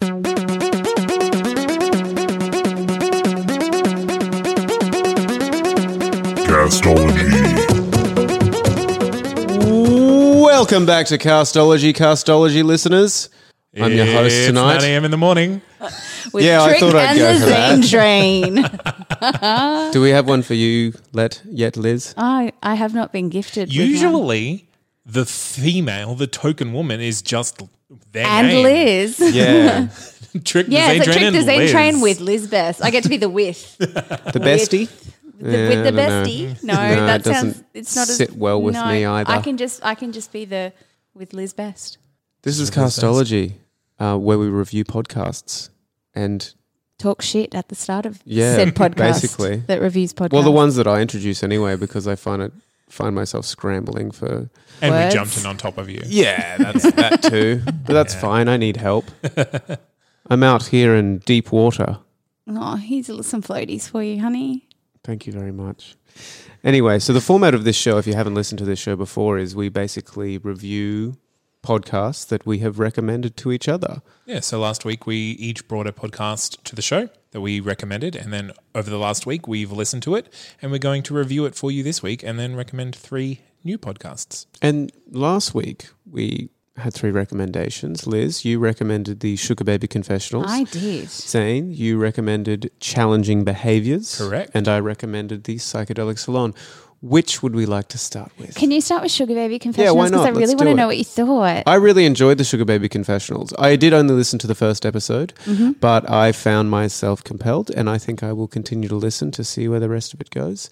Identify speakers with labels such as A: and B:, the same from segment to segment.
A: people today.
B: Welcome back to Castology, Castology listeners. I'm your host
C: It's
B: tonight.
C: 9 a.m. in the morning.
D: With
B: Yeah, I thought I'd
D: and
B: go
D: the
B: for that.
D: Zane Drain.
B: Do we have one for you, Let yet, Liz?
D: I I have not been gifted. with one.
C: Usually, the female, the token woman, is just their
D: and
C: name.
D: Liz.
B: Yeah,
C: Trick the
D: Yeah,
C: Zane
D: it's like
C: Train
D: Trick the
C: and
D: Zane
C: Liz.
D: Train with Liz Best. I get to be the with. the,
B: the bestie.
D: with
B: Yeah,
D: the
B: don't know.
D: bestie. No,
B: No,
D: that
B: it doesn't
D: sounds it's not
B: sit
D: as,
B: well with
D: no,
B: me either.
D: I can just I can just be the with Liz Best.
B: This is Castology, uh, where we review podcasts. And
D: Talk shit at the start of
B: Yeah,
D: said podcast
B: basically.
D: that reviews podcasts.
B: well, the ones that I introduce anyway, because I find it find myself scrambling for.
C: And
D: Words.
C: we jumped in on top of you.
B: Yeah, that's that too. But that's fine. I need help. I'm out here in deep water.
D: Oh, here's a little- some floaties for you, honey.
B: Thank you very much. Anyway, so the format of this show, if you haven't listened to this show before, is we basically review podcasts that we have recommended to each other.
C: Yeah, so last week we each brought a podcast to the show that we recommended. And then over the last week, we've listened to it and we're going to review it for you this week and then recommend three new podcasts.
B: And last week we had three recommendations. Liz, you recommended the Sugar Baby Confessionals.
D: I did.
B: Zane, you recommended Challenging Behaviors.
C: Correct.
B: And I recommended the Psychedelic Salon. Which would we like to start with?
D: Can you start with Sugar Baby Confessionals?
B: why
D: Because
B: not?
D: I really want to
B: it.
D: know what you thought.
B: I really enjoyed the Sugar Baby Confessionals. I did only listen to the first episode,
D: Mm-hmm.
B: but I found myself compelled, and I think I will continue to listen to see where the rest of it goes.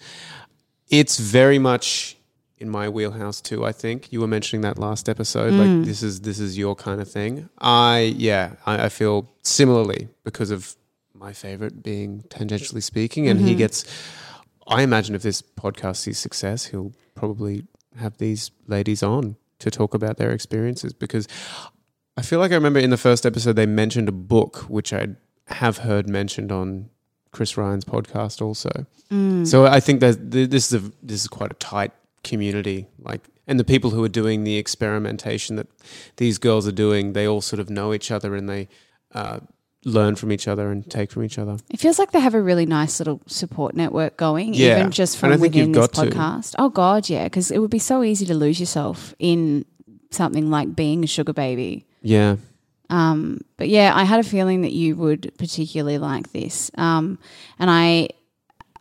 B: It's very much in my wheelhouse too. I think you were mentioning that last episode.
D: Mm.
B: Like this is this is your kind of thing. I yeah, I, I feel similarly because of my favorite being tangentially speaking, and he
D: Mm-hmm.
B: gets. I imagine if this podcast sees success, he'll probably have these ladies on to talk about their experiences because I feel like I remember in the first episode they mentioned a book which I have heard mentioned on Chris Ryan's podcast also. So I think that this is a, this is quite a tight community like and the people who are doing the experimentation that these girls are doing they all sort of know each other and they uh, learn from each other and take from each other.
D: It feels like they have a really nice little support network going,
B: Yeah.
D: even just from within this
B: got to.
D: podcast. Oh God, yeah, because it would be so easy to lose yourself in something like being a sugar baby.
B: Yeah.
D: Um, but yeah, I had a feeling that you would particularly like this, um, and I.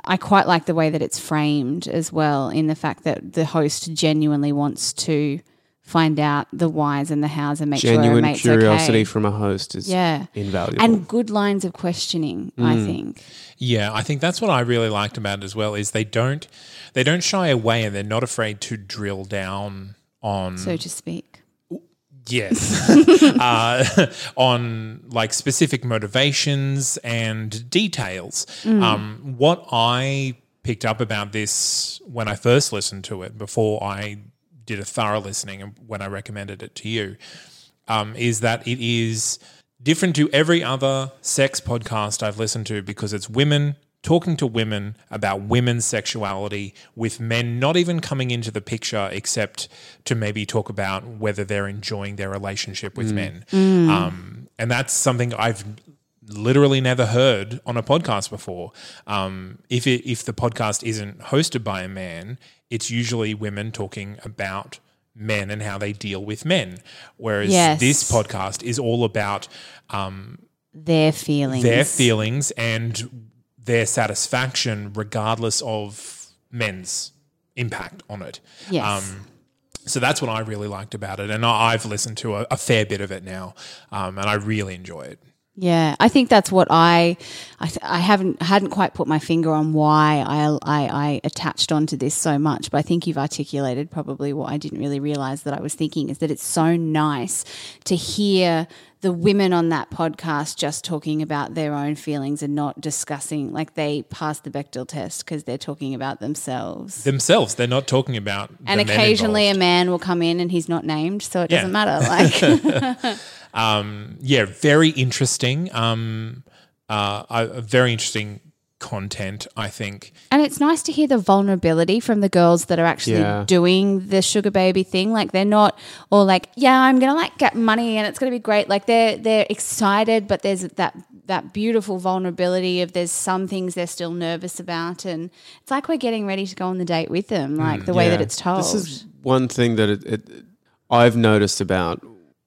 D: I quite like the way that it's framed as well, in the fact that the host genuinely wants to find out the whys and the hows and make sure
B: Genuine
D: her mate's
B: curiosity
D: okay.
B: from a host is
D: yeah,
B: invaluable.
D: and good lines of questioning. I
B: Mm.
D: think.
C: Yeah, I think that's what I really liked about it as well is they don't they don't shy away and they're not afraid to drill down on
D: so to speak.
C: Yes. uh, on like specific motivations and details. Um, what I picked up about this when I first listened to it, before I did a thorough listening and when I recommended it to you, um, is that it is different to every other sex podcast I've listened to because it's women talking to women about women's sexuality with men not even coming into the picture except to maybe talk about whether they're enjoying their relationship with men. Um, and that's something I've literally never heard on a podcast before. Um, if it, if the podcast isn't hosted by a man, it's usually women talking about men and how they deal with men. Whereas
D: Yes.
C: this podcast is all about um,
D: Their feelings.
C: their feelings and their satisfaction, regardless of men's impact on it.
D: Yes.
C: Um, so that's what I really liked about it, and I've listened to a, a fair bit of it now, um, and I really enjoy it.
D: Yeah, I think that's what I, I, I haven't hadn't quite put my finger on why I, I I attached onto this so much, but I think you've articulated probably what I didn't really realize that I was thinking is that it's so nice to hear the women on that podcast just talking about their own feelings and not discussing like they passed the Bechdel test because they're talking about themselves.
C: Themselves, they're not talking about.
D: and occasionally a man will come in and he's not named, so it
C: Yeah.
D: doesn't matter. Like,
C: yeah, very interesting. Um, uh, uh, very interesting content. I think.
D: And it's nice to hear the vulnerability from the girls that are actually
B: Yeah.
D: doing the sugar baby thing. Like they're not all like, yeah, I'm gonna like get money and it's gonna be great. Like they're they're excited, but there's that that beautiful vulnerability of there's some things they're still nervous about, and it's like we're getting ready to go on the date with them, like the way that it's told.
B: This is one thing that it, it, I've noticed about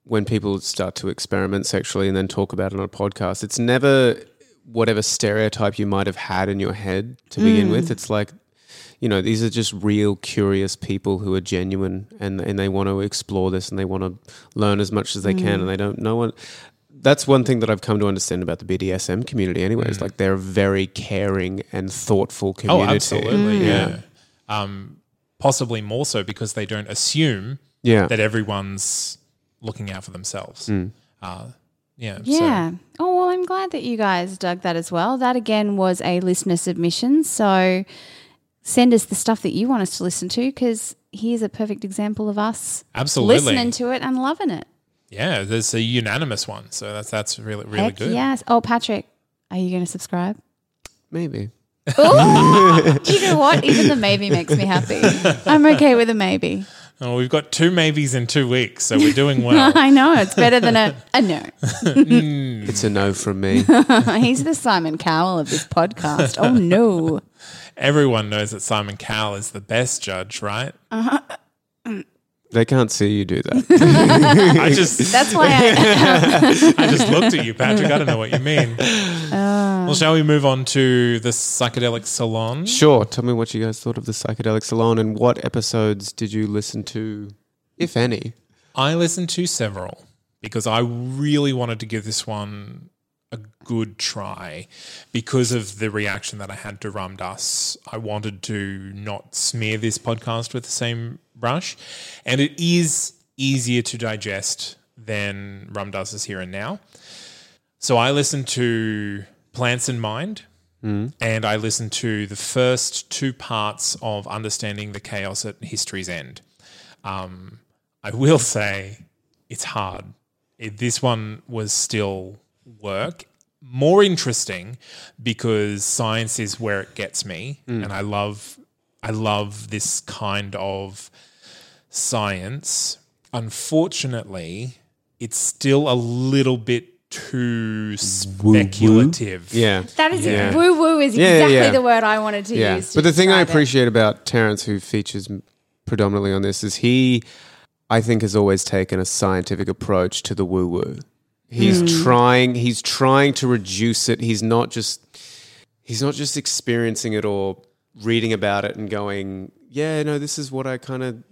B: when people start to experiment sexually and then talk about it on a podcast. It's never whatever stereotype you might have had in your head to begin mm. with. It's like, you know, these are just real curious people who are genuine and, and they want to explore this and they want to learn as much as they can mm. and they don't know what. That's one thing that I've come to understand about the BDSM community. Anyway, is mm. like they're a very caring and thoughtful community.
C: Oh,
B: community.
C: absolutely. Yeah. Um, possibly more so because they don't assume
B: Yeah.
C: that everyone's looking out for themselves. Uh, yeah. so-
D: Yeah. oh well, I'm glad that you guys dug that as well. That again was a listener submission. So send us the stuff that you want us to listen to because here's a perfect example of us
C: Absolutely.
D: listening to it and loving it.
C: Yeah, there's a unanimous one, so that's that's really really
D: Heck
C: good.
D: yes. Oh, Patrick, are you going to subscribe?
B: Maybe.
D: Ooh, you know what? Even the maybe makes me happy. I'm okay with a maybe.
C: Oh, we've got two maybes in two weeks, so we're doing well.
D: I know it's better than a, a no. Mm.
B: It's a no from me.
D: He's the Simon Cowell of this podcast. Oh no.
C: Everyone knows that Simon Cowell is the best judge, right? Uh-huh.
B: They can't see you do that.
C: I just
D: That's why I,
C: I just looked at you, Patrick. I don't know what you mean. Ah. well, shall we move on to the psychedelic salon?
B: sure. Tell me what you guys thought of the psychedelic salon and what episodes did you listen to, if any?
C: I listened to several because I really wanted to give this one a good try because of the reaction that I had to Ram Dass. I wanted to not smear this podcast with the same brush, and it is easier to digest than Ram Dass's Here and Now. So I listened to Plants in Mind. And I listened to the first two parts of Understanding the Chaos at History's End. Um, I will say it's hard. It, this one was still work. More interesting because science is where it gets me, and I love, I love this kind of science. Unfortunately, it's still a little bit too speculative.
B: Yeah.
D: that is
C: Yeah.
D: woo woo is
B: Yeah, yeah,
D: exactly
B: yeah.
D: the word I wanted to
B: Yeah.
D: use. to
B: But the thing I
D: describe it.
B: appreciate about Terence, who features predominantly on this, is he, I think, has always taken a scientific approach to the woo woo. He's
D: Hmm.
B: trying. He's trying to reduce it. He's not just. He's not just experiencing it or reading about it and going, "Yeah, no, this is what I kind of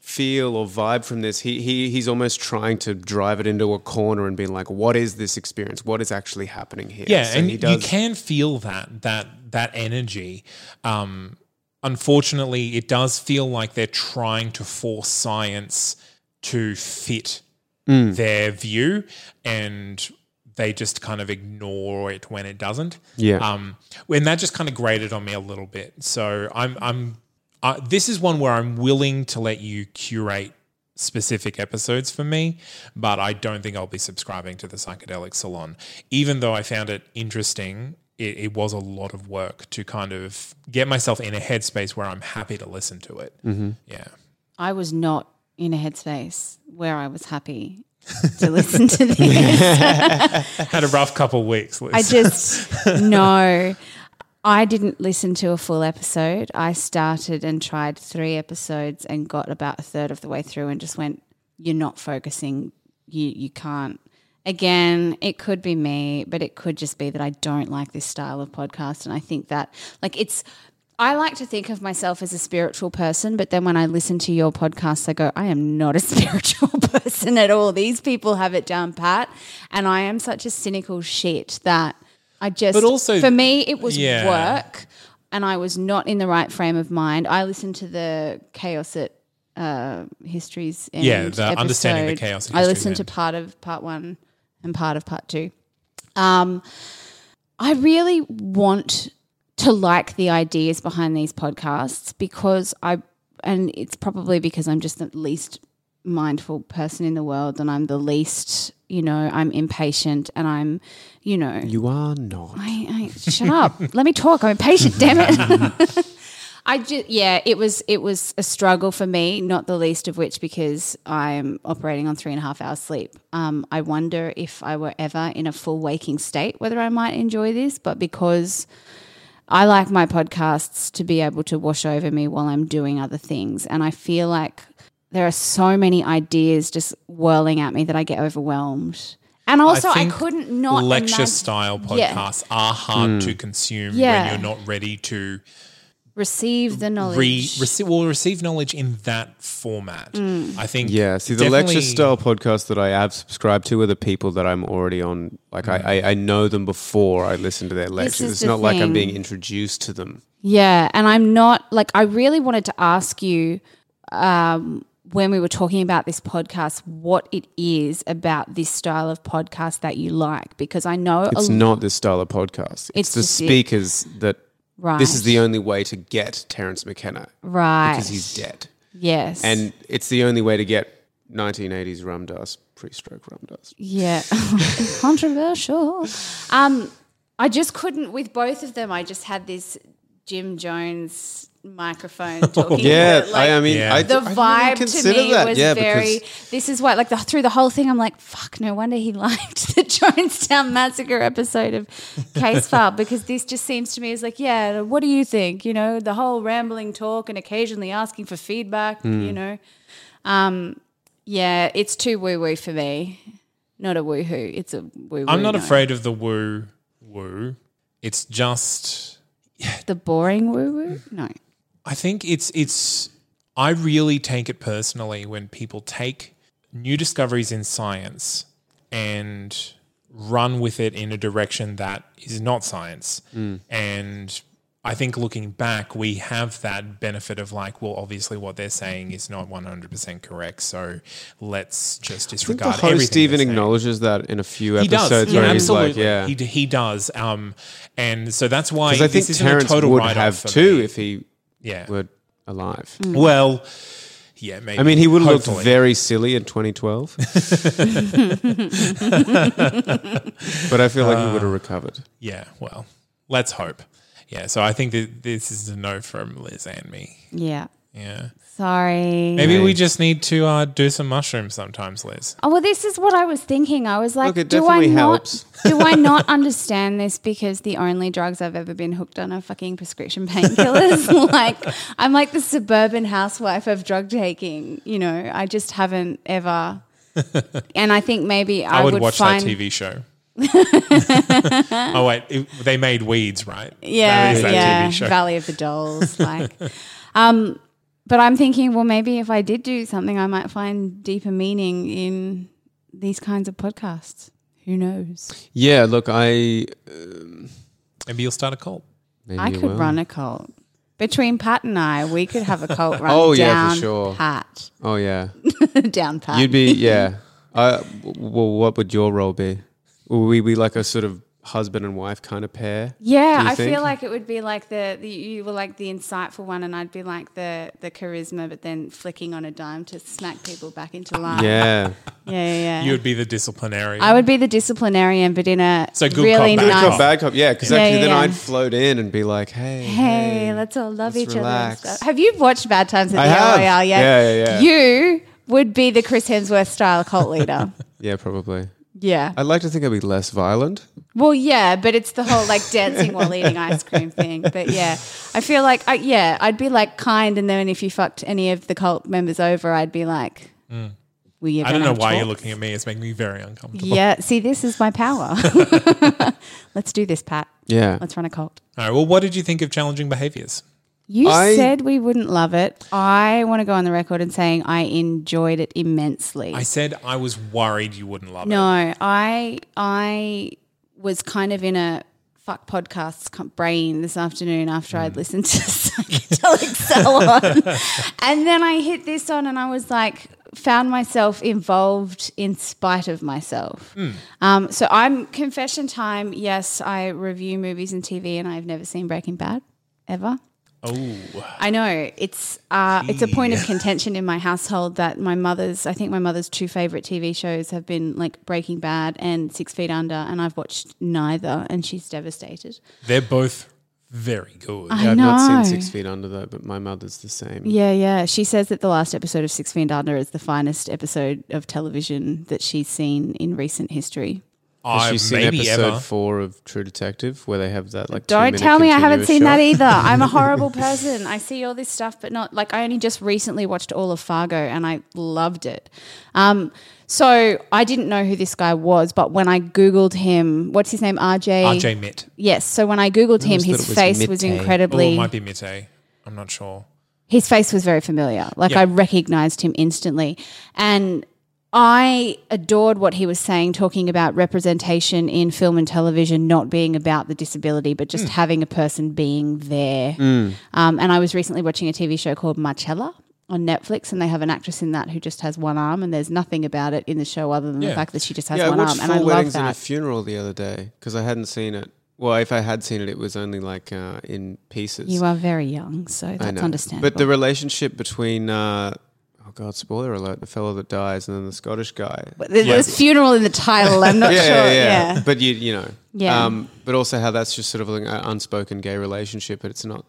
B: feel or vibe from this." He he he's almost trying to drive it into a corner and being like, "What is this experience? What is actually happening here?"
C: Yeah,
B: So
C: and
B: he
C: you can feel that that that energy. Um, unfortunately, it does feel like they're trying to force science to fit
B: Mm.
C: their view, and they just kind of ignore it when it doesn't.
B: Yeah.
C: Um, and that just kind of grated on me a little bit. So I'm I'm uh, this is one where I'm willing to let you curate specific episodes for me, but I don't think I'll be subscribing to the psychedelic salon. Even though I found it interesting, it, it was a lot of work to kind of get myself in a headspace where I'm happy to listen to it.
B: Mm-hmm.
C: Yeah.
D: I was not in a headspace where I was happy to listen to this.
C: Had a rough couple weeks. Liz.
D: I just no. I didn't listen to a full episode. I started and tried three episodes and got about a third of the way through and just went, "You're not focusing. You you can't." Again, it could be me, but it could just be that I don't like this style of podcast, and I think that like it's I like to think of myself as a spiritual person, but then when I listen to your podcast, I go, I am not a spiritual person at all. These people have it down pat, and I am such a cynical shit that I just.
C: But also-
D: for me, it was
C: Yeah.
D: work, and I was not in the right frame of mind. I listened to the chaos at uh, histories.
C: Yeah, the Understanding the. Chaos
D: I listened to part of part one and part of part two. Um, I really want to like the ideas behind these podcasts because I, and it's probably because I'm just the least mindful person in the world and I'm the least, you know, I'm impatient and I'm, you know,
B: You are not.
D: I, I shut up. Let me talk. I'm impatient. Damn it. I just yeah, it was it was a struggle for me, not the least of which because I'm operating on three and a half hours sleep. Um, I wonder if I were ever in a full waking state, whether I might enjoy this. But because I like my podcasts to be able to wash over me while I'm doing other things, and I feel like there are so many ideas just whirling at me that I get overwhelmed. And also, I,
C: think
D: couldn't not
C: lecture
D: imagine-
C: style
D: Yeah.
C: podcasts are hard to hmm. consume
D: Yeah.
C: when you're not ready to
D: receive the knowledge.
C: re- receive well receive knowledge in that format.
D: Mm.
C: I think
B: Yeah, see, the lecture style podcasts that I have subscribed to are the people that I'm already on. Like, I, I, I know them before I listen to their lectures. It's
D: the
B: not like I'm being introduced to them.
D: Yeah, and I'm not like I really wanted to ask you um, when we were talking about this podcast what it is about this style of podcast that you like because I know
B: It's
D: a,
B: not this style of podcast. It's,
D: It's
B: the
D: just it.
B: speakers that.
D: Right.
B: This is the only way to get Terence McKenna
D: right
B: because he's dead,
D: Yes,
B: and it's the only way to get 1980s Ram Dass, pre-stroke Ram Dass.
D: Yeah, controversial. Um, I just couldn't with both of them. I just had this Jim Jones microphone talking.
B: Yeah,
D: that, like,
B: I, I mean,
C: Yeah.
B: I,
D: the
B: I didn't
D: vibe to me
B: that.
D: was
B: yeah,
D: very. This is why, like, the, through the whole thing, I'm like, fuck. No wonder he liked the Jonestown Massacre episode of Case File because this just seems to me as like, yeah, what do you think? You know, the whole rambling talk and occasionally asking for feedback.
B: Hmm.
D: You know, um, yeah, it's too woo woo for me. Not a woo hoo. It's a woo woo.
C: I'm not afraid of the woo woo. It's just
D: The boring woo woo? No.
C: I think it's it's I really take it personally when people take new discoveries in science and run with it in a direction that is not science. Mm. And I think looking back, we have that benefit of like, well, obviously what they're saying is not 100% correct. So let's just
B: I think the
C: disregard
B: host
C: everything
B: even
C: they're saying.
B: acknowleddes that in a few
C: He does.
B: episodes
C: Yeah,
B: where he's
C: absolutely.
B: like, yeah.
C: He, d- he does. Um, and so that's why
B: Because I think
C: this isn't
B: Terence
C: a total
B: would
C: write-off
B: have too
C: me.
B: if he
C: yeah.
B: were alive.
C: Well, yeah, maybe.
B: I mean, he would have looked very silly in 2012. but I feel like he would have recovered.
C: Yeah, well, let's hope. Yeah, so I think that this is a no from Liz and me.
D: Yeah.
C: Yeah.
D: Sorry.
C: Maybe we just need to uh, do some mushrooms sometimes, Liz.
D: Oh well, this is what I was thinking. I was like,
B: Look, it
D: do I
B: definitely
D: not? do I not understand this? Because the only drugs I've ever been hooked on are fucking prescription painkillers. like I'm like the suburban housewife of drug taking. You know, I just haven't ever. and I think maybe I,
C: I, would, watch
D: find,
C: that TV show. oh wait, it, they made Weeds, right?
D: Yeah,
C: That is that
D: yeah.
C: TV show.
D: Valley of the Dolls, like. um, but I'm thinking, well, maybe if I did do something, I might find deeper meaning in these kinds of podcasts. Who knows?
B: Yeah, look, I.
C: Maybe you'll start a cult.
B: Maybe
D: I could
B: will.
D: run a cult. Between Pat and I, we could have a cult run
B: Oh, yeah,
D: down
B: for sure.
D: Pat.
B: Oh, yeah.
D: down Pat.
B: You'd be, yeah. Uh, well, what would your role be? Will we be like a sort of husband and wife kind of pair?
D: yeah, I
B: think?
D: feel like it would be like the, the you were like the insightful one, and I'd be like the the charisma, but then flicking on a dime to smack people back into line.
B: Yeah.
D: yeah, yeah. yeah.
C: You would be the disciplinarian.
D: I would be the disciplinarian, but in a
C: So good
D: really
C: cop, bad
D: nice.
C: cop.
B: Cop, bad cop. Yeah, because
D: Yeah,
B: actually
D: yeah,
B: then. I'd float in and be like, hey.
D: Hey, let's all love
B: let's
D: each
B: relax.
D: other. And stuff. Have you watched Bad Times at
B: I
D: the
B: have.
D: LOL yet?
B: Yeah, yeah, yeah.
D: You would be the Chris Hemsworth style cult leader.
B: Yeah, probably.
D: Yeah.
B: I'd like to think I'd be less violent.
D: Well, yeah, but it's the whole like dancing while eating ice cream thing. But yeah, I feel like, I, yeah, I'd be like kind, and then if you fucked any of the cult members over, I'd be like, "Were you?"
C: Mm. I don't know
D: have
C: why you're looking at me. It's making me very uncomfortable.
D: Yeah, see, this is my power. Let's do this, Pat.
B: Yeah.
D: Let's run a cult.
C: All right. Well, what did you think of challenging behaviors?
D: You
B: I-
D: said we wouldn't love it. I want to go on the record and saying I enjoyed it immensely.
C: I said I was worried you wouldn't love it.
D: no, I I was kind of in a fuck podcasts brain this afternoon after
C: Mm.
D: I'd listened to Psychedelic Salon. and then I hit this on and I was like, found myself involved in spite of myself.
C: Hmm.
D: Um, so I'm confession time. Yes, I review movies and TV and I've never seen Breaking Bad ever.
C: Oh,
D: I know it's uh, it's a point of contention in my household that my mother's I think my mother's two favorite TV shows have been like Breaking Bad and Six Feet Under, and I've watched neither, and she's devastated.
C: they're both very good.
D: I
B: I've not seen Six Feet Under though, but my mother's the same.
D: Yeah, yeah. She says that the last episode of Six Feet Under is the finest episode of television that she's seen in recent history.
B: Has
C: I
B: she seen
C: maybe
B: episode
C: ever.
B: four of True Detective where they have that like?
D: Don't tell me I haven't
B: continuous
D: seen that either. I'm a horrible person. I see all this stuff, but not like I only just recently watched all of Fargo and I loved it. Um, so I didn't know who this guy was, but when I googled him, what's his name? RJ.
C: RJ Mitt.
D: Yes. So when I googled him, his
B: was
D: face was
B: Mitte.
C: Oh,
D: incredibly.
C: it might be Mitte. I'm not sure.
D: his face was very familiar. Like
C: Yeah.
D: I recognized him instantly. And I adored what he was saying, talking about representation in film and television not being about the disability, but just having a person being there. Um, and I was recently watching a TV show called Marcella on Netflix, and they have an actress in that who just has one arm, and there's nothing about it in the show other than the fact that she just has
B: Yeah,
D: one arm, and I love
B: Weddings and a
D: that.
B: Funeral the other day because I hadn't seen it. Well, if I had seen it, it was only like uh, in pieces.
D: You are very young, so
B: I
D: that's understandable.
B: But the relationship between, uh, oh god, spoiler alert, the fellow that dies and then the Scottish guy.
D: There's there's funeral in the title. I'm not
B: yeah,
D: sure.
B: yeah,
D: yeah.
B: yeah. But you, you know,
D: Yeah.
B: Um, but also how that's just sort of like an unspoken gay relationship, but it's not.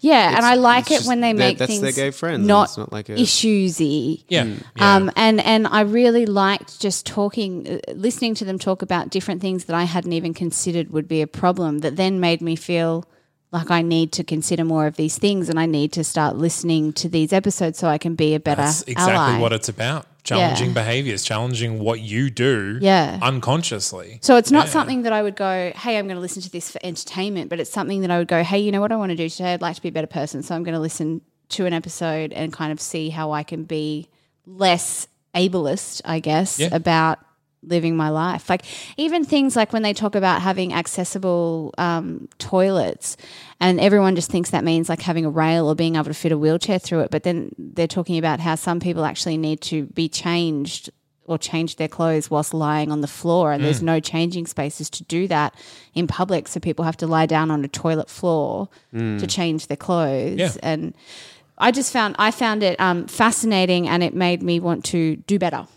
D: Yeah, and I like it when they make
B: that's
D: things
B: their gay friends,
D: not,
B: it's not like a-
D: issuesy.
C: Yeah. yeah.
D: Um, and and I really liked just talking, uh, listening to them talk about different things that I hadn't even considered would be a problem. That then made me feel like I need to consider more of these things, and I need to start listening to these episodes so I can be a better
C: That's exactly
D: ally.
C: what it's about. Challenging
D: Yeah.
C: behaviors, challenging what you do
D: Yeah.
C: unconsciously.
D: So it's not
C: Yeah.
D: something that I would go, hey, I'm going to listen to this for entertainment, but it's something that I would go, hey, you know what I want to do today? I'd like to be a better person. So I'm going to listen to an episode and kind of see how I can be less ableist, I guess,
C: Yeah.
D: about living my life. Like even things like when they talk about having accessible um, toilets, and everyone just thinks that means like having a rail or being able to fit a wheelchair through it. But then they're talking about how some people actually need to be changed or change their clothes whilst lying on the floor, and there's
C: Mm.
D: no changing spaces to do that in public. So people have to lie down on a toilet floor to change their clothes.
C: Mm. Yeah.
D: And I just found I found it um, fascinating, and it made me want to do better.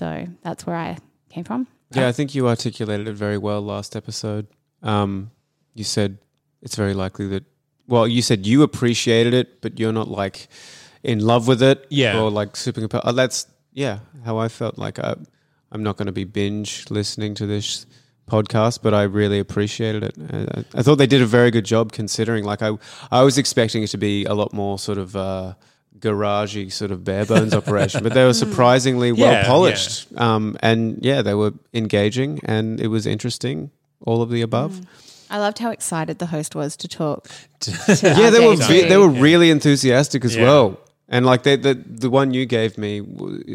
C: Yeah.
D: So that's where I came from.
B: Yeah, I think you articulated it very well last episode. Um, you said it's very likely that. Well, you said you appreciated it, but you're not like in love with it.
C: Yeah.
B: Or like super. compa- Oh, that's yeah. How I felt like I, I'm not going to be binge listening to this podcast, but I really appreciated it. I, I thought they did a very good job considering. Like I, I was expecting it to be a lot more sort of. Uh, garagey sort of bare bones operation but they were surprisingly well
C: Yeah,
B: polished um, and yeah they were engaging and it was interesting all of the above
D: I loved how excited the host was to talk.
B: yeah they were
D: RJ
B: ve-
D: too.
B: they were really enthusiastic as
C: Yeah.
B: well and like they, the the one you gave me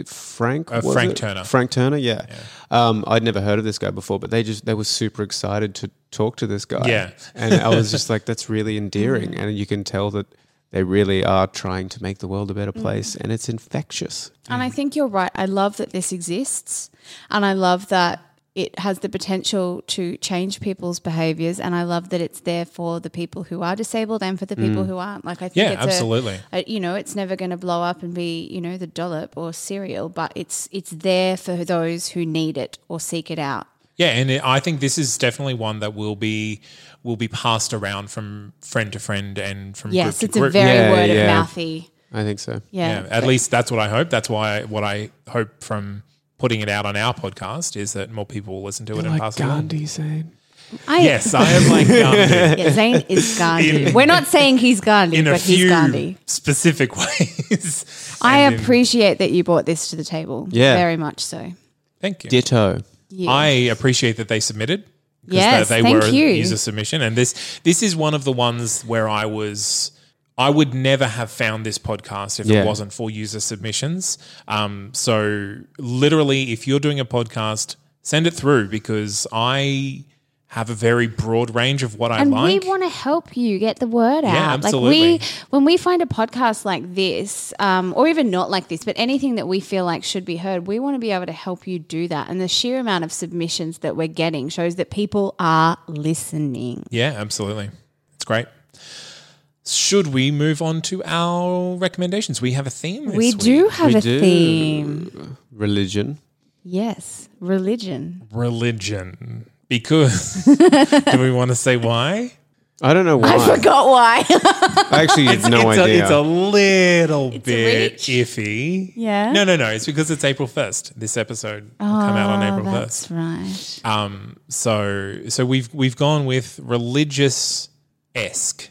B: frank
C: Uh, Frank
B: it?
C: Turner.
B: frank turner yeah, Um, i'd never heard of this guy before but they just they were super excited to talk to this guy
C: Yeah.
B: and i was just like that's really endearing and you can tell that they really are trying to make the world a better mm. place and it's infectious
D: And I mm. think you're right. I love that this exists. And I love that it has the potential to change people's behaviors. And I love that it's there for the people who are disabled and for the people mm. who aren't. Like, I think
C: Yeah,
D: it's a-
C: absolutely.
D: a- you know, it's never going to blow up and be, you know, the dollop or cereal, but it's it's there for those who need it or seek it out.
C: Yeah, and it, I think this is definitely one that will be will be passed around from friend to friend and from
D: Yes,
C: group to
D: it's a
C: group.
D: very
B: Yeah,
D: word
B: yeah.
D: of mouthy.
B: i think so
D: Yeah.
C: yeah, at least that's what I hope. That's why what I hope from putting it out on our podcast is that more people will listen to it and
B: like
C: pass it on.
B: gandhi saying
D: I,
C: Yes, I am like Gandhi
D: Yeah, Zane is Gandhi.
C: In-
D: We're not saying he's Gandhi,
C: in a
D: but he's
C: few
D: Gandhi.
C: specific ways.
D: I
C: And in-
D: appreciate that you brought this to the table.
B: Yeah.
D: Very much so.
C: Thank you.
B: ditto
D: Yeah.
C: I appreciate that they submitted.
D: Yes,
C: they,
D: thank
C: were a
D: you.
C: user submission, and this this is one of the ones where I was. I would never have found this podcast if
B: Yeah.
C: it wasn't for user submissions. Um, so, literally, if you're doing a podcast, send it through because I have a very broad range of what I
D: and
C: like.
D: we want to help you get the word out.
C: Yeah,
D: Like
C: absolutely.
D: we, when we find a podcast like this, um, or even not like this, but anything that we feel like should be heard, we want to be able to help you do that. And the sheer amount of submissions that we're getting shows that people are listening.
C: Yeah, absolutely. It's great. Should we move on to our recommendations? We have a theme. This
D: we
C: week.
D: do have
B: We
D: a
B: do.
D: theme.
B: Religion.
D: Yes, religion.
C: religion because do we want to say why?
B: I don't know why.
D: I forgot why.
B: I actually had no
C: it's,
B: idea.
C: A, it's a little
D: a
C: bit
D: reach.
C: iffy.
D: Yeah?
C: No, no, no. It's because it's April first. This episode will come out on April
D: Oh, That's
C: first.
D: right.
C: Um. So so we've we've gone with religious esque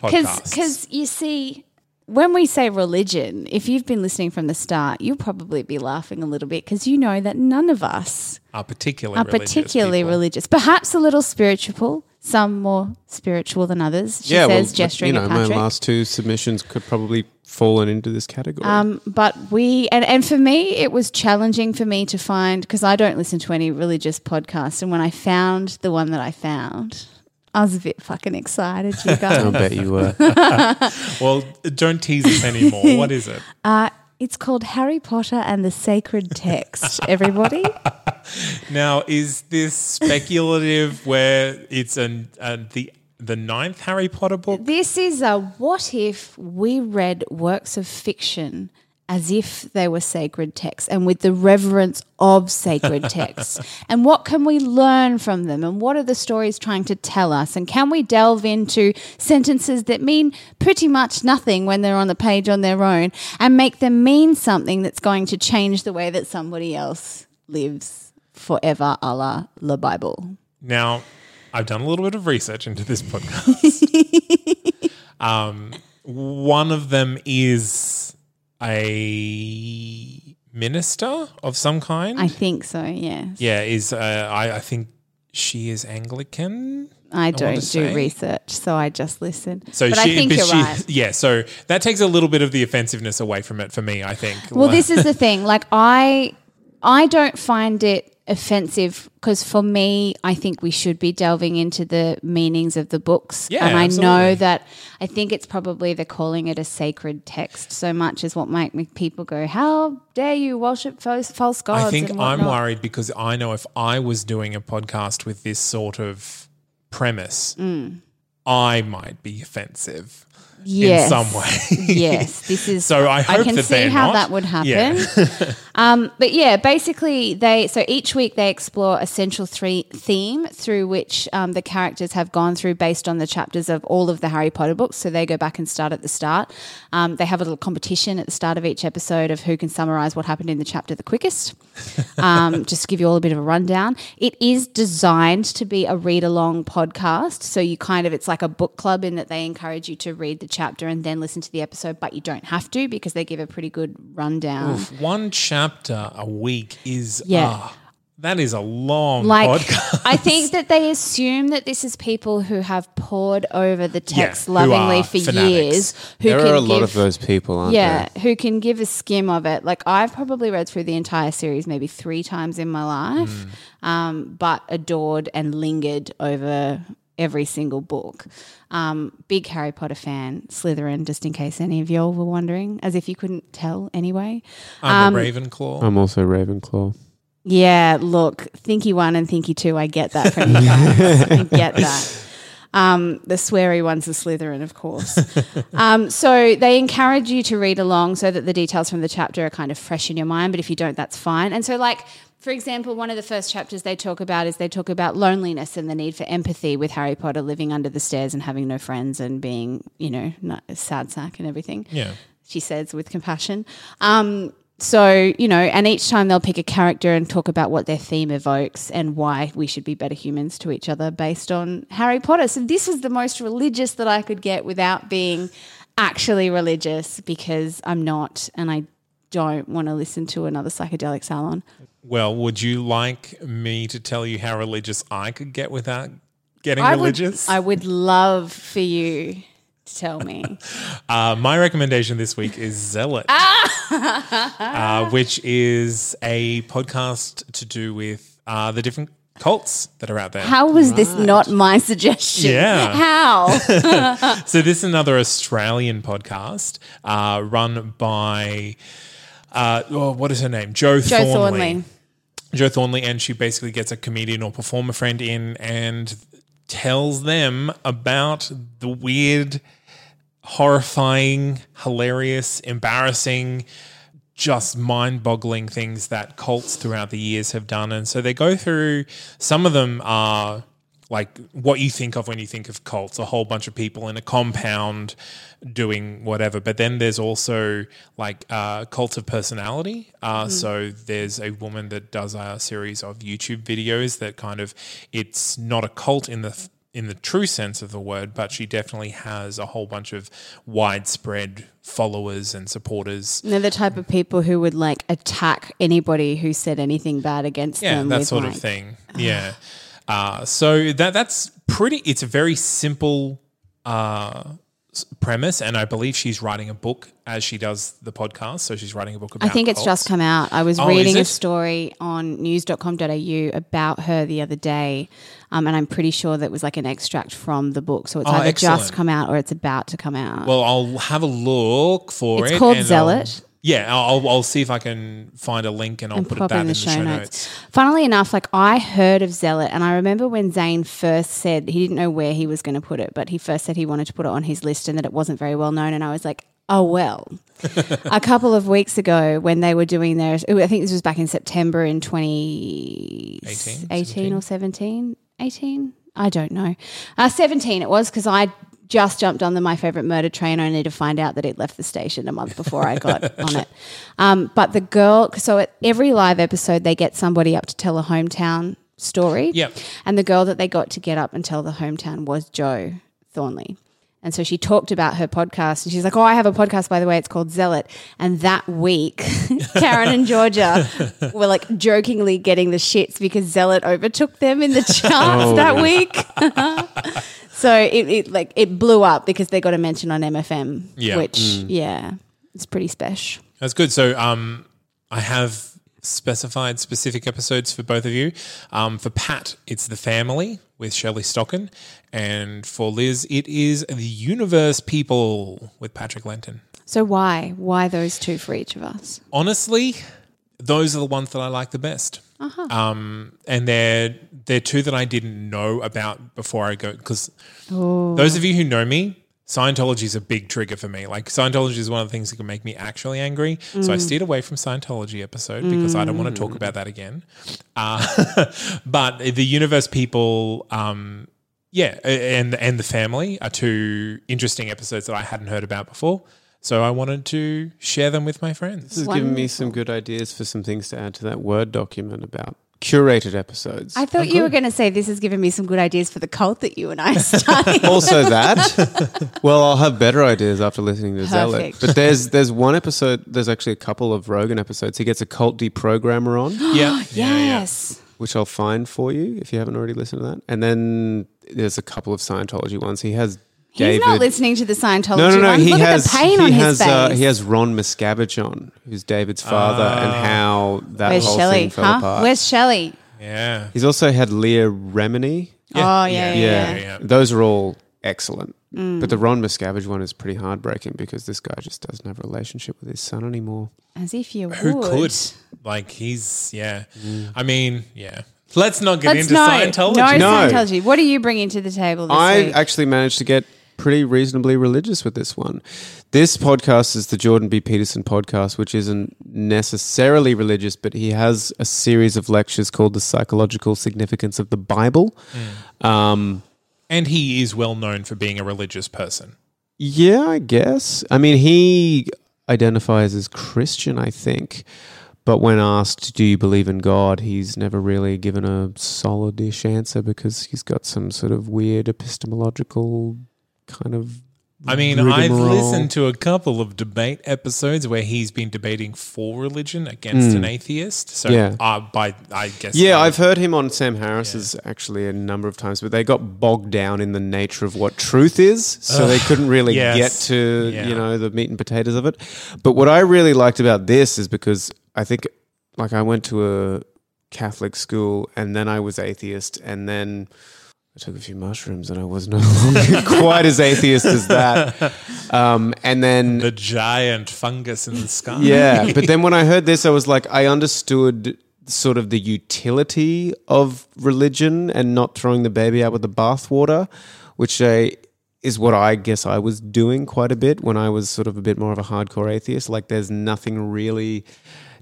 C: podcasts.
D: Because you see, when we say religion, if you've been listening from the start, you'll probably be laughing a little bit because you know that none of us
C: are particularly
D: are
C: religious
D: particularly
C: people.
D: religious. Perhaps a little spiritual, some more spiritual than others. She says, gesturing
B: you know,
D: at
B: my last two submissions could probably fallen into this category.
D: Um, but we and, and for me, it was challenging for me to find because I don't listen to any religious podcasts. And when I found the one that I found, I was a bit fucking excited. You guys.
B: I
D: guys,
B: bet you were.
C: Well, don't tease us anymore. what is it?
D: uh, it's called Harry Potter and the Sacred Text. Everybody,
C: Now, is this speculative where it's an uh, the the ninth Harry Potter book?
D: this is a what if we read works of fiction as if they were sacred texts and with the reverence of sacred texts. and what can we learn from them? And what are the stories trying to tell us? And can we delve into sentences that mean pretty much nothing when they're on the page on their own and make them mean something that's going to change the way that somebody else lives forever a la the Bible?
C: Now, I've done a little bit of research into this podcast. um, one of them is a minister of some kind.
D: I think so, Yeah.
C: yeah, is uh, I, I think she is Anglican.
D: I don't do
C: say.
D: research, so I just listen.
C: So
D: but
C: she,
D: I think you're
C: she-
D: right.
C: yeah. So that takes a little bit of the offensiveness away from it for me. I think.
D: Well, this is the thing. Like I, I don't find it offensive because for me, I think we should be delving into the meanings of the books.
C: Yeah,
D: and I
C: absolutely.
D: know that I think it's probably the calling it a sacred text so much is what might make people go, "How dare you worship false, false gods?"
C: I think I'm worried because I know if I was doing a podcast with this sort of premise,
D: Mm.
C: I might be offensive
D: yes.
C: in some way.
D: yes, this is.
C: So I hope
D: can
C: that
D: see how
C: not.
D: that would happen.
C: Yeah.
D: um, but yeah, basically they so each week they explore a central three theme through which um, the characters have gone through based on the chapters of all of the Harry Potter books. So they go back and start at the start. Um, they have a little competition at the start of each episode of who can summarize what happened in the chapter the quickest. Um, just to give you all a bit of a rundown. It is designed to be a read along podcast. So you kind of, it's like a book club in that they encourage you to read the chapter and then listen to the episode, but you don't have to because they give a pretty good rundown.
C: One chapter a week is
D: Yeah.
C: ah, that is a long
D: Like,
C: podcast.
D: I think that they assume that this is people who have pored over the text
C: who
D: lovingly for
C: fanatics.
D: years. Who
B: there
D: can
B: are a lot
D: give,
B: of those people, aren't there?
D: yeah,
B: there?
D: who can give a skim of it. Like I've probably read through the entire series maybe three times in my life, um, but adored and lingered over every single book. Um, big Harry Potter fan, Slytherin, just in case any of y'all were wondering, as if you couldn't tell anyway.
C: I'm a Ravenclaw.
B: I'm also Ravenclaw.
D: Yeah, look, Thinky one and Thinky two, I get that from you guys. I get that. Um, the sweary one's the Slytherin, of course. um, so they encourage you to read along so that the details from the chapter are kind of fresh in your mind. But if you don't, that's fine. And so, like, for example, one of the first chapters they talk about is they talk about loneliness and the need for empathy with Harry Potter living under the stairs and having no friends and being, you know, a sad sack and everything
C: yeah.
D: she says with compassion. Um, so, you know, and each time they'll pick a character and talk about what their theme evokes and why we should be better humans to each other based on Harry Potter. So, this was the most religious that I could get without being actually religious because I'm not and I don't want to listen to another psychedelic salon.
C: Well, would you like me to tell you how religious I could get without getting
D: I
C: religious?
D: Would, I would love for you to tell me.
C: Uh, my recommendation this week is Zealot, uh, which is a podcast to do with uh, the different cults that are out there.
D: How was this not my suggestion?
C: Yeah.
D: How?
C: So this is another Australian podcast uh, run by uh, oh, what is her name? Jo,
D: Jo
C: Thornely.
D: Thornely.
C: Jo Thornely, and she basically gets a comedian or performer friend in and tells them about the weird, horrifying, hilarious, embarrassing, just mind boggling things that cults throughout the years have done. And so they go through, some of them are like what you think of when you think of cults a whole bunch of people in a compound doing whatever but then there's also like uh, cults of personality uh, so there's a woman that does a series of youtube videos that kind of it's not a cult in the in the true sense of the word but she definitely has a whole bunch of widespread followers and supporters
D: They're the type of people who would like attack anybody who said anything bad against
C: yeah,
D: them.
C: that sort
D: like-
C: of thing. Yeah. Uh, so that that's pretty. It's a very simple uh, premise, and I believe she's writing a book as she does the podcast. So she's writing a book about.
D: I think it's
C: cults.
D: just come out. I was
C: Oh,
D: reading a story on news.com.au about her the other day, um, and I'm pretty sure that was like an extract from the book. So it's
C: Oh,
D: either
C: excellent.
D: just come out or it's about to come out.
C: Well, I'll have a look for
D: It's
C: it.
D: called
C: and
D: Zealot.
C: I'll- yeah, I'll, I'll see if I can find a link and I'll
D: and
C: put
D: pop
C: that
D: it
C: in the show notes.
D: Funnily enough, like I heard of Zealot, and I remember when Zane first said he didn't know where he was going to put it, but he first said he wanted to put it on his list and that it wasn't very well known. And I was like, oh well. a couple of weeks ago, when they were doing their, I think this was back in September in 2018
C: 17?
D: or 17, 18. I don't know. Uh, 17 it was because I just jumped on the My Favorite Murder train only to find out that it left the station a month before I got on it. Um, but the girl, so at every live episode, they get somebody up to tell a hometown story.
C: Yep.
D: And the girl that they got to get up and tell the hometown was Jo Thornely. And so she talked about her podcast and she's like, Oh, I have a podcast, by the way, it's called Zealot. And that week, Karen and Georgia were like jokingly getting the shits because Zealot overtook them in the charts that week. so it, it like it blew up because they got a mention on MFM,
C: Yeah.
D: which, yeah, it's pretty special.
C: That's good. So um, I have specified specific episodes for both of you. Um, for Pat, it's The Family with Shirley Stocken. And for Liz, it is The Universe People with Patrick Lenton.
D: So why? Why those two for each of us?
C: Honestly, those are the ones that I like the best. Um, and they're they're two that I didn't know about before I go because those of you who know me, Scientology is a big trigger for me. Like Scientology is one of the things that can make me actually angry. So I steered away from Scientology episode because I don't want to talk about that again. Uh, but the universe people, um, yeah, and and the family are two interesting episodes that I hadn't heard about before. So I wanted to share them with my friends.
B: This has given me some good ideas for some things to add to that Word document about curated episodes.
D: I thought oh, you were going to say this has given me some good ideas for the cult that you and I started.
B: also that. well, I'll have better ideas after listening to Zealot. But there's there's one episode. There's actually a couple of Rogan episodes. He gets a cult deprogrammer on,
C: Yeah, yeah, yeah.
D: Yes.
B: which I'll find for you if you haven't already listened to that. And then there's a couple of Scientology ones. He has
D: He's not listening to the Scientology
B: no, no, no.
D: ones.
B: He
D: Look
B: has
D: at the pain
B: he
D: on
B: has
D: his face.
B: uh, he has Ron Miscavige on, who's David's father, and how that
D: Where's
B: whole
D: Shelley?
B: thing fell
D: Huh?
B: apart.
D: Where's Shelley?
C: Yeah.
B: He's also had Leah Remini.
D: Oh, yeah, yeah,
B: Yeah,
D: yeah.
C: yeah.
B: those are all excellent.
D: Mm.
B: But the Ron Miscavige one is pretty heartbreaking because this guy just doesn't have a relationship with his son anymore.
D: As if you
C: Who
D: would.
C: could? Like he's yeah. I mean, yeah. Let's not get
D: Let's
C: into
D: no,
C: Scientology.
D: No,
B: No.
D: Scientology. What are you bringing to the table this
B: I
D: week?
B: actually managed to get pretty reasonably religious with this one. This podcast is the Jordan B. Peterson podcast, which isn't necessarily religious, but he has a series of lectures called The Psychological Significance of the Bible. Um,
C: And he is well known for being a religious person.
B: Yeah, I guess. I mean, he identifies as Christian, I think. But when asked, do you believe in God, he's never really given a solid-ish answer because he's got some sort of weird epistemological kind of
C: I mean, I've listened to a couple of debate episodes where he's been debating for religion against an atheist. So,
B: Hmm. Yeah.
C: uh, by I guess,
B: Yeah, I've heard him on Sam Harris's actually a number of times, but they got bogged down in the nature of what truth is, so they couldn't really
C: yes.
B: get to
C: Yeah.
B: you know the meat and potatoes of it. But what I really liked about this is because I think, like, I went to a Catholic school and then I was atheist, and then I took a few mushrooms and I was no longer quite as atheist as that. Um, and then
C: the giant fungus in the sky.
B: yeah, but then when I heard this, I was like, I understood sort of the utility of religion and not throwing the baby out with the bathwater, which I, is what I guess I was doing quite a bit when I was sort of a bit more of a hardcore atheist. Like, there's nothing really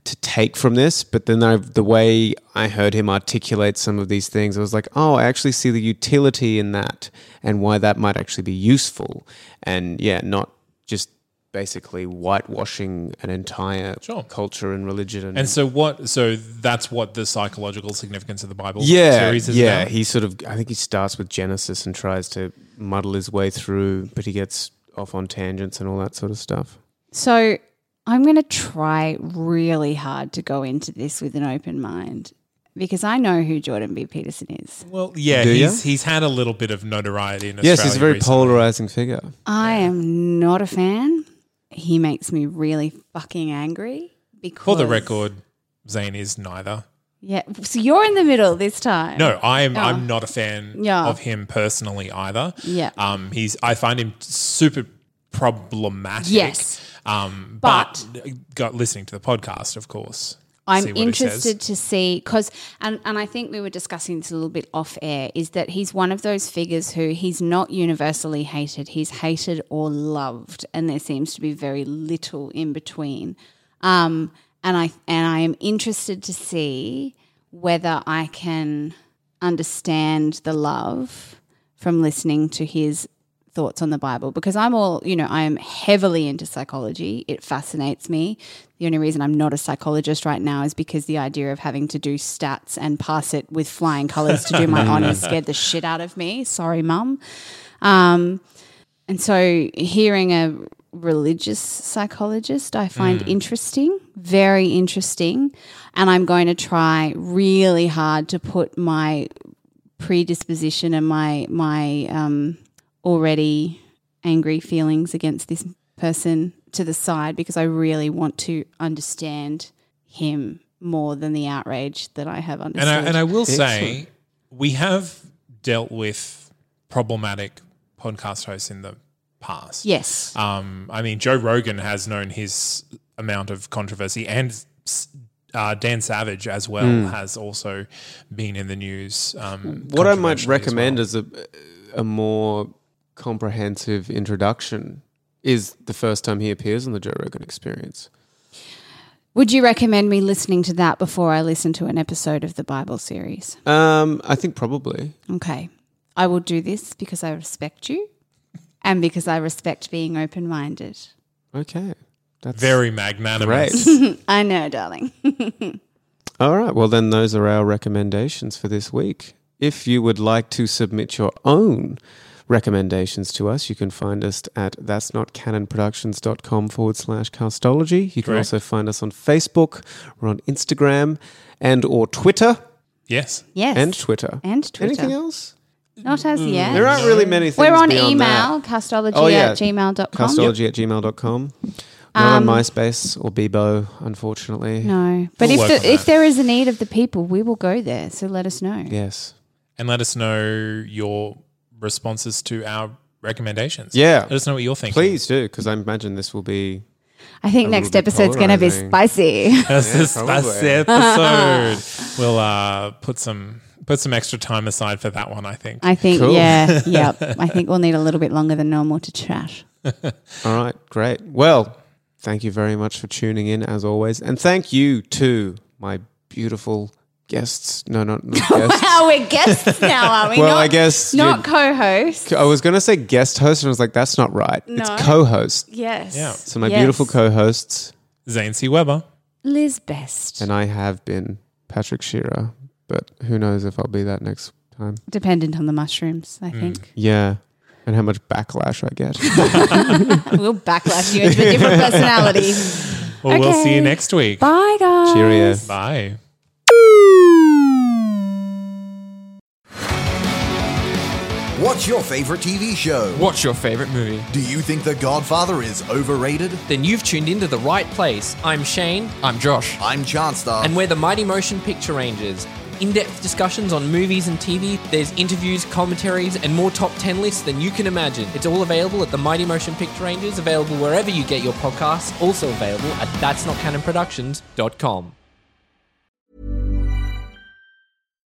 B: to take from this, but then I, the way I heard him articulate some of these things, I was like, oh, I actually see the utility in that and why that might actually be useful. And yeah, not just basically whitewashing an entire
C: Sure.
B: culture and religion. And,
C: And so what? So that's what the psychological significance of the Bible
B: yeah,
C: series is
B: yeah,
C: about.
B: he sort of, I think he starts with Genesis and tries to muddle his way through, but he gets off on tangents and all that sort of stuff.
D: So I'm going to try really hard to go into this with an open mind because I know who Jordan B. Peterson is.
C: Well, yeah,
B: Do ya?
C: he's he's had a little bit of notoriety in Australia.
B: yes, he's a very
C: recently.
B: polarizing figure.
D: I am not a fan. He makes me really fucking angry because
C: For the record, Zane is neither.
D: Yeah. So you're in the middle this time.
C: No, I'm
D: Oh.
C: I'm not a fan
D: Yeah.
C: of him personally either.
D: Yeah.
C: Um, he's I find him super problematic.
D: Yes.
C: Um,
D: But-
C: but, got listening to the podcast, of course.
D: I'm
C: see what he says.
D: interested to see because, and, and I think we were discussing this a little bit off air, is that he's one of those figures who he's not universally hated. He's hated or loved, and there seems to be very little in between. Um, and I and I am interested to see whether I can understand the love from listening to his thoughts on the Bible because I'm all, you know, I am heavily into psychology. It fascinates me. The only reason I'm not a psychologist right now is because the idea of having to do stats and pass it with flying colors to do my honors scared the shit out of me. Sorry, mum. Um, and so hearing a religious psychologist I find interesting, very interesting. And I'm going to try really hard to put my predisposition and my my um, already angry feelings against this person to the side because I really want to understand him more than the outrage that I have
C: And
D: understood.
C: I, and I will say, we have dealt with problematic podcast hosts in the past.
D: yes,
C: Um, I mean, Joe Rogan has known his amount of controversy, and uh, Dan Savage as well
B: Hmm.
C: has also been in the news. Um,
B: What I might recommend
C: well.
B: as a, a more comprehensive introduction is the first time he appears on the Joe Rogan Experience.
D: would you recommend me listening to that before I listen to an episode of the Bible series?
B: Um, I think probably.
D: Okay, I will do this because I respect you, and because I respect being open minded.
B: Okay, that's
C: very magnanimous.
B: great.
D: I know, darling.
B: All right. Well, then those are our recommendations for this week. If you would like to submit your own recommendations to us, you can find us at that's not canonproductions.com forward slash castology. You can
C: Correct.
B: also find us on Facebook. We're on Instagram and or Twitter
C: Yes.
D: Yes,
B: and Twitter.
D: and Twitter.
B: Anything else?
D: Not as yet.
B: There aren't really many things.
D: We're on
B: beyond
D: email,
B: that.
D: castology
B: Oh, yeah.
D: at gmail.com.
B: Castology at gmail.com. Not on MySpace or Bebo, unfortunately.
D: Um, No, but
C: We'll
D: if
C: work
D: the, if
C: that.
D: there is a need of the people, we will go there. So let us know.
B: Yes.
C: And let us know your responses to our recommendations.
B: Yeah.
C: Let us know what you're thinking.
B: Please do, because I imagine this will be.
D: I think
B: A
D: next
B: little bit
D: episode's going to be
B: polarizing.
D: spicy.
C: That's this
B: probably.
C: that's the episode. we'll uh, put some put some extra time aside for that one, I think.
D: I think,
B: Cool.
D: yeah, yep. I think we'll need a little bit longer than normal to chat.
B: All right, great. Well, thank you very much for tuning in as always. And thank you to my beautiful guests. No, not, not guests.
D: Wow, we're guests now, are we?
B: well,
D: not,
B: I guess.
D: not co-host.
B: I was going to say guest host, and I was like, that's not right.
D: No.
B: It's co host.
D: Yes.
C: Yeah.
B: So, my
D: Yes.
B: beautiful co hosts,
C: Zane C. Weber.
D: Liz Best.
B: and I have been Patrick Shearer, but who knows if I'll be that next time.
D: Dependent on the mushrooms, I mm. think.
B: Yeah. and how much backlash I get.
D: we'll backlash you into a different personality.
C: Well, we'll see you next week.
D: Bye, guys.
B: Cheerio.
C: Bye.
E: What's your favorite TV show?
F: What's your favorite movie?
E: Do you think The Godfather is overrated?
F: Then you've tuned into the right place. I'm Shane. I'm Josh.
E: I'm Chanstar.
F: And we're the Mighty Motion Picture Rangers. In depth discussions on movies and TV, there's interviews, commentaries, and more top 10 lists than you can imagine. It's all available at the Mighty Motion Picture Rangers, available wherever you get your podcasts, also available at that's